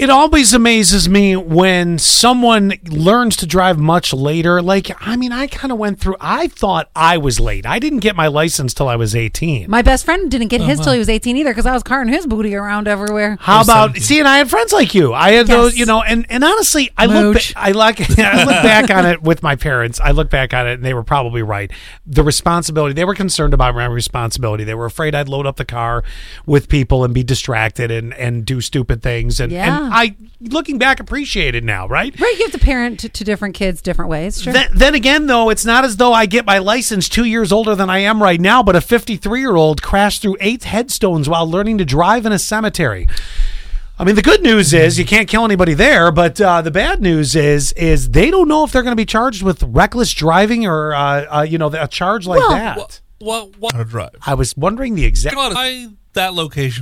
It always amazes me when someone learns to drive much later. Like, I mean, I kind of went through, I thought I was late. I didn't get my license till I was 18. My best friend didn't get oh, his till he was 18 either because I was carting his booty around everywhere. How about see? And I had friends like you. I had Yes. those, you know, and and honestly, I look, Mooch. ba- I like, I look back on it with my parents. I look back on it, and they were probably right. The responsibility they were concerned about my responsibility. They were afraid I'd load up the car with people and be distracted and and do stupid things. And Yeah. And I, looking back, appreciate it now, right? Right, you have to parent to, to different kids different ways. Sure. Then, then again, though, it's not as though I get my license two years older than I am right now, but a 53 year old crashed through eight headstones while learning to drive in a cemetery. I mean, the good news is you can't kill anybody there, but uh, the bad news is is they don't know if they're going to be charged with reckless driving or uh, uh, you know a charge like Well, that. What? What? What? How to drive. I was wondering the exact. God, I that location